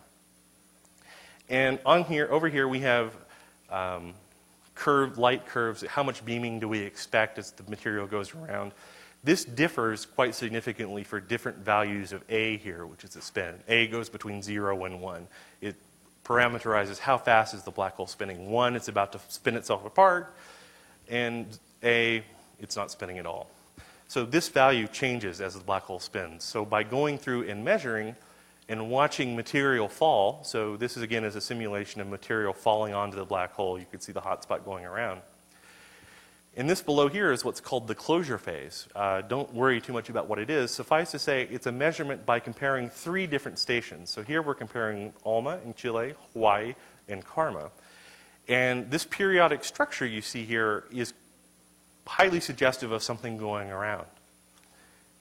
And on here, over here, we have um, curved light curves. How much beaming do we expect as the material goes around? This differs quite significantly for different values of A here, which is the spin. A goes between 0 and 1. It parameterizes how fast is the black hole spinning. 1, it's about to spin itself apart, and A, it's not spinning at all. So this value changes as the black hole spins. So by going through and measuring and watching material fall, so this is again is a simulation of material falling onto the black hole. You can see the hot spot going around. And this below here is what's called the closure phase. Uh, don't worry too much about what it is. Suffice to say, it's a measurement by comparing three different stations. So here we're comparing ALMA in Chile, Hawaii, and CARMA. And this periodic structure you see here is highly suggestive of something going around.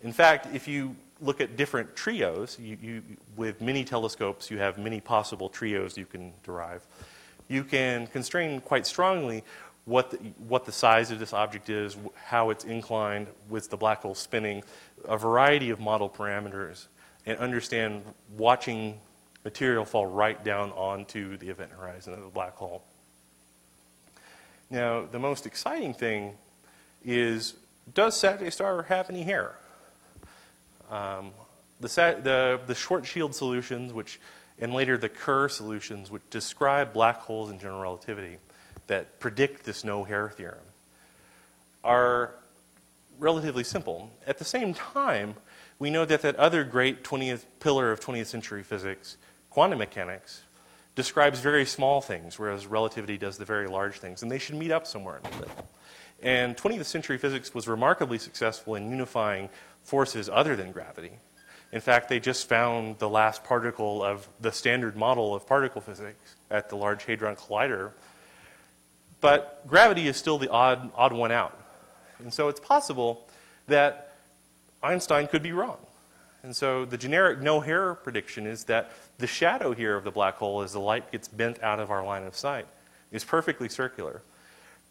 In fact, if you look at different trios, you, you, with many telescopes, you have many possible trios you can derive. You can constrain quite strongly what the, what the size of this object is, how it's inclined with the black hole spinning, a variety of model parameters, and understand watching material fall right down onto the event horizon of the black hole. Now, the most exciting thing is does Sag A Star have any hair? Um, the, the, the Schwarzschild solutions, which, and later the Kerr solutions, which describe black holes in general relativity, that predict this no hair theorem are relatively simple. At the same time, we know that that other great 20th pillar of 20th century physics, quantum mechanics, describes very small things, whereas relativity does the very large things, and they should meet up somewhere in the middle. And 20th century physics was remarkably successful in unifying forces other than gravity. In fact, they just found the last particle of the standard model of particle physics at the Large Hadron Collider but gravity is still the odd, odd one out. And so it's possible that Einstein could be wrong. And so the generic no hair prediction is that the shadow here of the black hole as the light gets bent out of our line of sight is perfectly circular.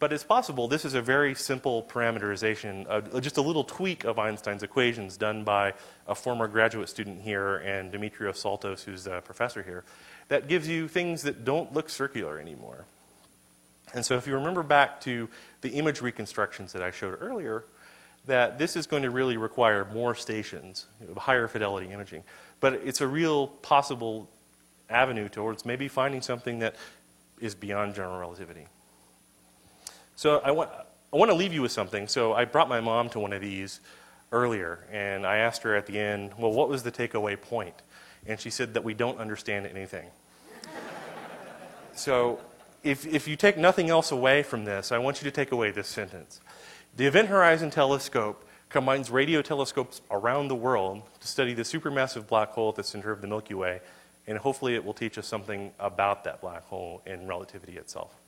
But it's possible this is a very simple parameterization, uh, just a little tweak of Einstein's equations done by a former graduate student here and Dimitrios Psaltis, who's a professor here, that gives you things that don't look circular anymore. And so if you remember back to the image reconstructions that I showed earlier, that this is going to really require more stations, you know, higher fidelity imaging. But it's a real possible avenue towards maybe finding something that is beyond general relativity. So I want, I want to leave you with something. So I brought my mom to one of these earlier, and I asked her at the end, well, what was the takeaway point? And she said that we don't understand anything. so if, if you take nothing else away from this, I want you to take away this sentence. The Event Horizon Telescope combines radio telescopes around the world to study the supermassive black hole at the center of the Milky Way, and hopefully it will teach us something about that black hole and relativity itself.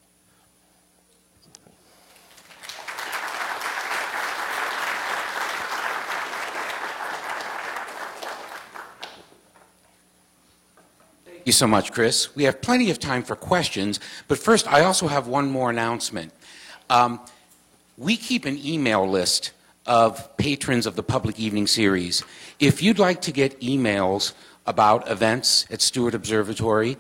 You so much, Chris. We have plenty of time for questions, but first, I also have one more announcement. Um, we keep an email list of patrons of the Public Evening Series. If you'd like to get emails about events at Steward Observatory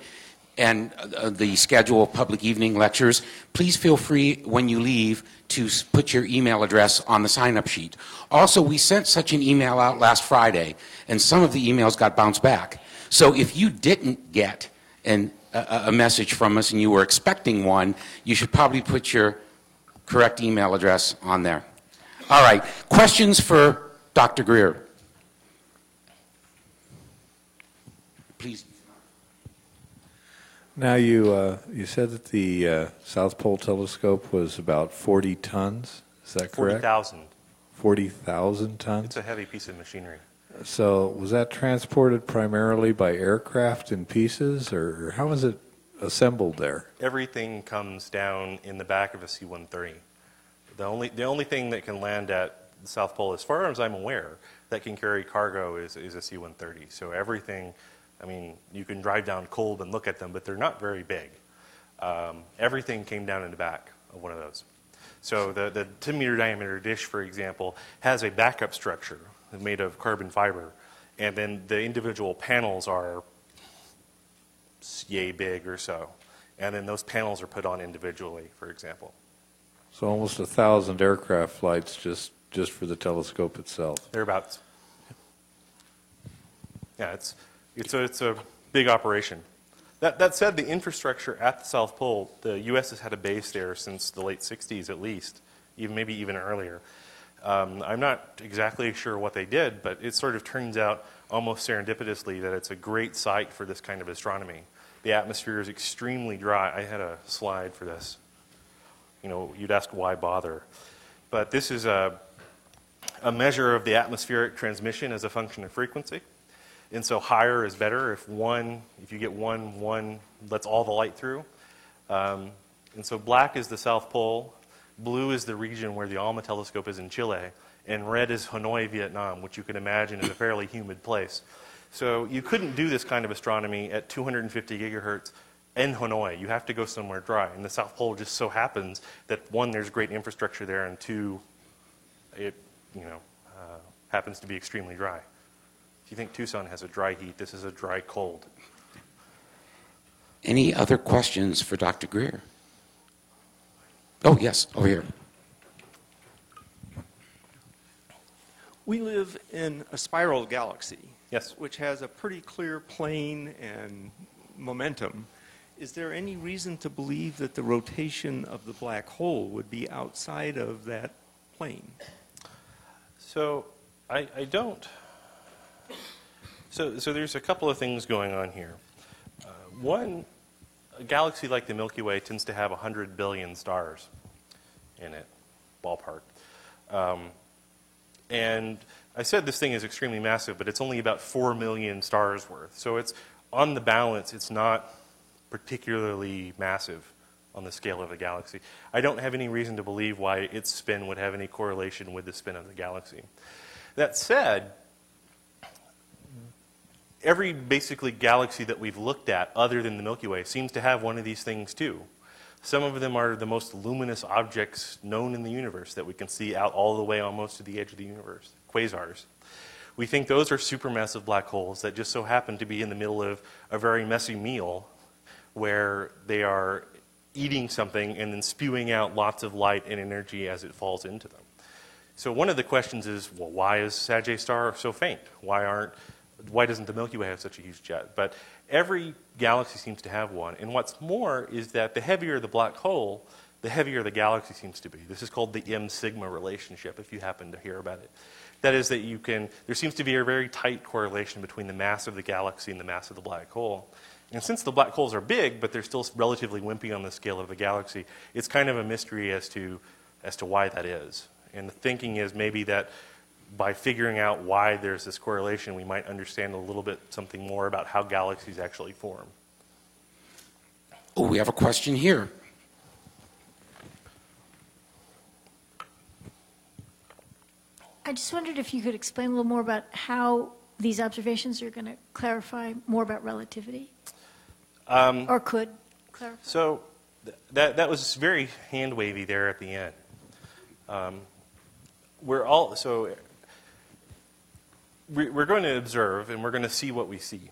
and uh, the schedule of public evening lectures, please feel free when you leave to put your email address on the sign-up sheet. Also, we sent such an email out last Friday, and some of the emails got bounced back. So if you didn't get an, a, a message from us and you were expecting one, you should probably put your correct email address on there. All right, questions for Dr. Greer? Please. Now, you, uh, you said that the uh, South Pole Telescope was about 40 tons, is that correct? 40,000. 40,000 tons? It's a heavy piece of machinery. So was that transported primarily by aircraft in pieces, or how was it assembled there? Everything comes down in the back of a C-130. The only, the only thing that can land at the South Pole, as far as I'm aware, that can carry cargo is, is a C-130. So everything, I mean, you can drive down Kolb and look at them, but they're not very big. Um, everything came down in the back of one of those. So the, the 10 meter diameter dish, for example, has a backup structure made of carbon fiber, and then the individual panels are yay big or so. And then those panels are put on individually, for example. So almost a 1,000 aircraft flights just, just for the telescope itself. Thereabouts. Yeah, it's, it's, a, it's a big operation. That, that said, the infrastructure at the South Pole, the U.S. has had a base there since the late 60s at least, even, maybe even earlier. Um, I'm not exactly sure what they did, but it sort of turns out almost serendipitously that it's a great site for this kind of astronomy. The atmosphere is extremely dry. I had a slide for this. You know, you'd ask why bother. But this is a, a measure of the atmospheric transmission as a function of frequency. And so higher is better. If one, if you get one, one lets all the light through. Um, and so black is the South Pole, blue is the region where the ALMA telescope is in Chile, and red is Hanoi, Vietnam, which you can imagine is a fairly humid place. So you couldn't do this kind of astronomy at 250 gigahertz in Hanoi. You have to go somewhere dry. And the South Pole just so happens that one, there's great infrastructure there, and two, it you know uh, happens to be extremely dry. If you think Tucson has a dry heat, this is a dry cold. Any other questions for Dr. Greer? Oh, yes, over here. We live in a spiral galaxy, Yes. which has a pretty clear plane and momentum. Is there any reason to believe that the rotation of the black hole would be outside of that plane? So I, I don't. So, so there's a couple of things going on here. Uh, one, a galaxy like the Milky Way tends to have 100 billion stars in it, ballpark. Um, and I said this thing is extremely massive, but it's only about 4 million stars worth. So it's, on the balance, it's not particularly massive on the scale of the galaxy. I don't have any reason to believe why its spin would have any correlation with the spin of the galaxy. That said, every basically galaxy that we've looked at, other than the Milky Way, seems to have one of these things too. Some of them are the most luminous objects known in the universe that we can see out all the way almost to the edge of the universe, quasars. We think those are supermassive black holes that just so happen to be in the middle of a very messy meal where they are eating something and then spewing out lots of light and energy as it falls into them. So one of the questions is, well, why is Sagittarius star so faint? Why aren't why doesn't the Milky Way have such a huge jet? But every galaxy seems to have one. And what's more is that the heavier the black hole, the heavier the galaxy seems to be. This is called the M sigma relationship, if you happen to hear about it. That is that you can, there seems to be a very tight correlation between the mass of the galaxy and the mass of the black hole. And since the black holes are big, but they're still relatively wimpy on the scale of the galaxy, it's kind of a mystery as to, as to why that is. And the thinking is maybe that by figuring out why there's this correlation, we might understand a little bit something more about how galaxies actually form. Oh, we have a question here. I just wondered if you could explain a little more about how these observations are going to clarify more about relativity. Or could clarify? So th- that, that was very hand wavy there at the end. Um, we're all, so we- we're going to observe and we're going to see what we see.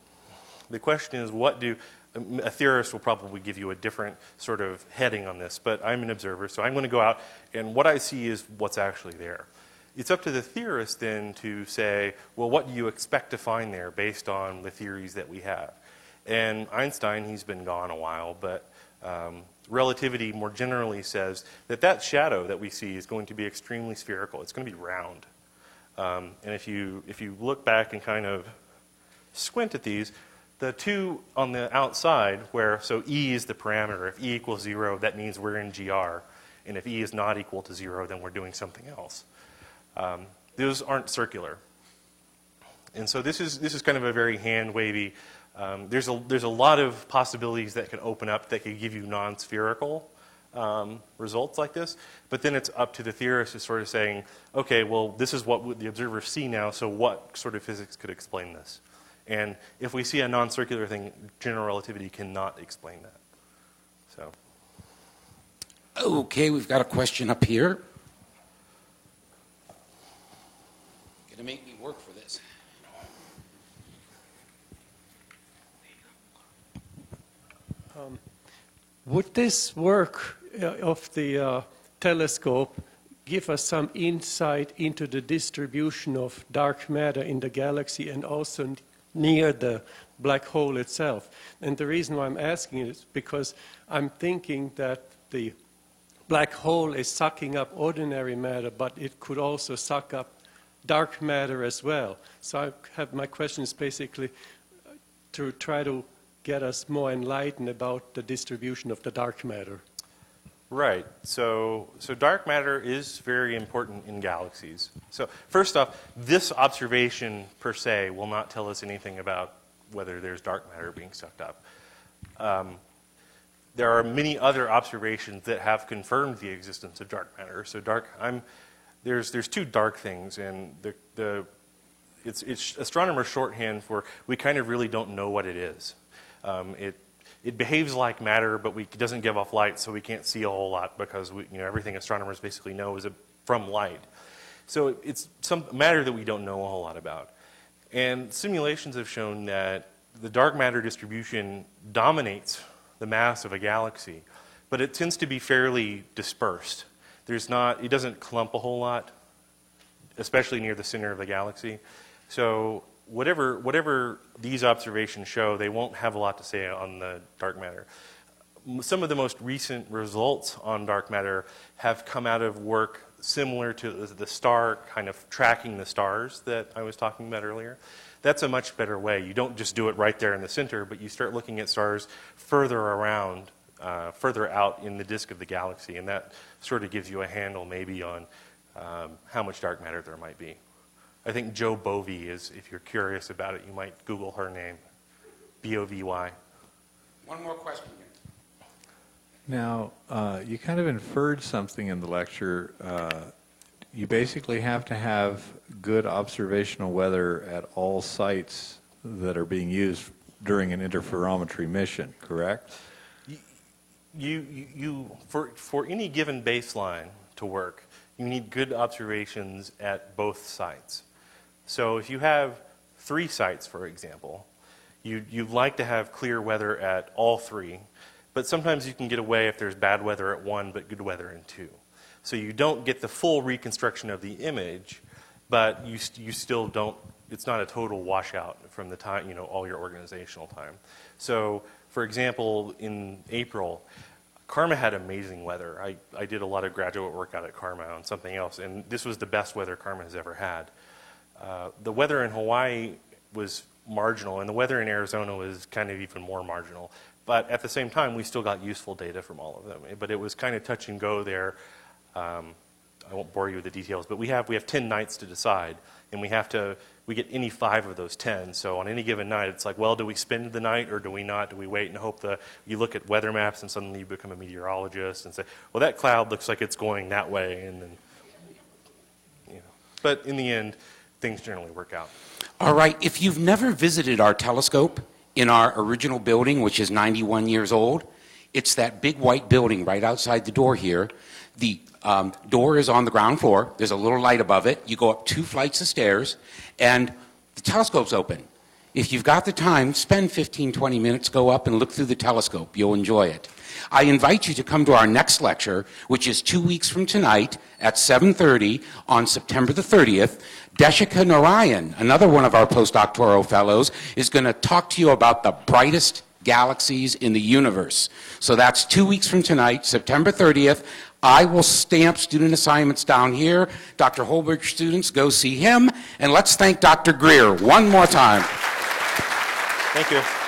The question is, what do, a theorist will probably give you a different sort of heading on this, but I'm an observer, so I'm going to go out and what I see is what's actually there. It's up to the theorist then to say, well, what do you expect to find there based on the theories that we have? And Einstein, he's been gone a while, but um, relativity more generally says that that shadow that we see is going to be extremely spherical. It's going to be round. Um, and if you, if you look back and kind of squint at these, the two on the outside, where so E is the parameter, if E equals zero, that means we're in GR. And if E is not equal to zero, then we're doing something else. Um, those aren't circular. And so this is, this is kind of a very hand wavy. Um, there's, a, there's a lot of possibilities that could open up that could give you non spherical um, results like this. But then it's up to the theorist to sort of saying, okay, well, this is what the observers see now, so what sort of physics could explain this? And if we see a non circular thing, general relativity cannot explain that. So. Okay, we've got a question up here. Gonna make me work for this. Would this work of the uh, telescope give us some insight into the distribution of dark matter in the galaxy and also near the black hole itself? And the reason why I'm asking is because I'm thinking that the black hole is sucking up ordinary matter, but it could also suck up dark matter as well. So I have my question is basically uh, to try to get us more enlightened about the distribution of the dark matter. Right. So, so dark matter is very important in galaxies. So, first off, this observation per se will not tell us anything about whether there's dark matter being sucked up. Um, there are many other observations that have confirmed the existence of dark matter. So, dark. I'm there's there's two dark things, and the the it's it's astronomer shorthand for we kind of really don't know what it is. Um, it it behaves like matter, but we, it doesn't give off light, so we can't see a whole lot because we, you know everything astronomers basically know is a, from light. So it, it's some matter that we don't know a whole lot about. And simulations have shown that the dark matter distribution dominates the mass of a galaxy, but it tends to be fairly dispersed. There's not, it doesn't clump a whole lot, especially near the center of the galaxy. So whatever, whatever these observations show, they won't have a lot to say on the dark matter. Some of the most recent results on dark matter have come out of work similar to the- star kind of tracking the stars that I was talking about earlier. That's a much better way. You don't just do it right there in the center, but you start looking at stars further around, uh, further out in the disk of the galaxy, and that sort of gives you a handle maybe on um, how much dark matter there might be. I think Jo Bovy is, if you're curious about it, you might Google her name B O V Y. One more question here. Now, uh, you kind of inferred something in the lecture. Uh, you basically have to have good observational weather at all sites that are being used during an interferometry mission, correct? You, you, you for, for any given baseline to work, you need good observations at both sites. So if you have three sites, for example, you, you'd like to have clear weather at all three, but sometimes you can get away if there's bad weather at one but good weather in two. So you don't get the full reconstruction of the image, but you, you still don't, it's not a total washout from the time, you know, all your organizational time. So, for example, in April, CARMA had amazing weather. I, I did a lot of graduate work out at CARMA on something else, and this was the best weather CARMA has ever had. Uh, the weather in Hawaii was marginal, and the weather in Arizona was kind of even more marginal. But at the same time, we still got useful data from all of them. But it was kind of touch and go there. Um, I won't bore you with the details, but we have we have 10 nights to decide, and we have to we get any five of those 10. So on any given night, it's like, well, do we spend the night or do we not? Do we wait and hope that you look at weather maps and suddenly you become a meteorologist and say, well, that cloud looks like it's going that way, and then you know. But in the end, things generally work out. All right, if you've never visited our telescope, in our original building, which is 91 years old. It's that big white building right outside the door here. The um, door is on the ground floor. There's a little light above it. You go up two flights of stairs, and the telescope's open. If you've got the time, spend 15, 20 minutes, go up and look through the telescope. You'll enjoy it. I invite you to come to our next lecture, which is two weeks from tonight at 7.30 on September the 30th. Desika Narayan, another one of our postdoctoral fellows, is going to talk to you about the brightest galaxies in the universe. So that's two weeks from tonight, September 30th. I will stamp student assignments down here. Dr. Holbrook students, go see him. And let's thank Dr. Greer one more time. Thank you.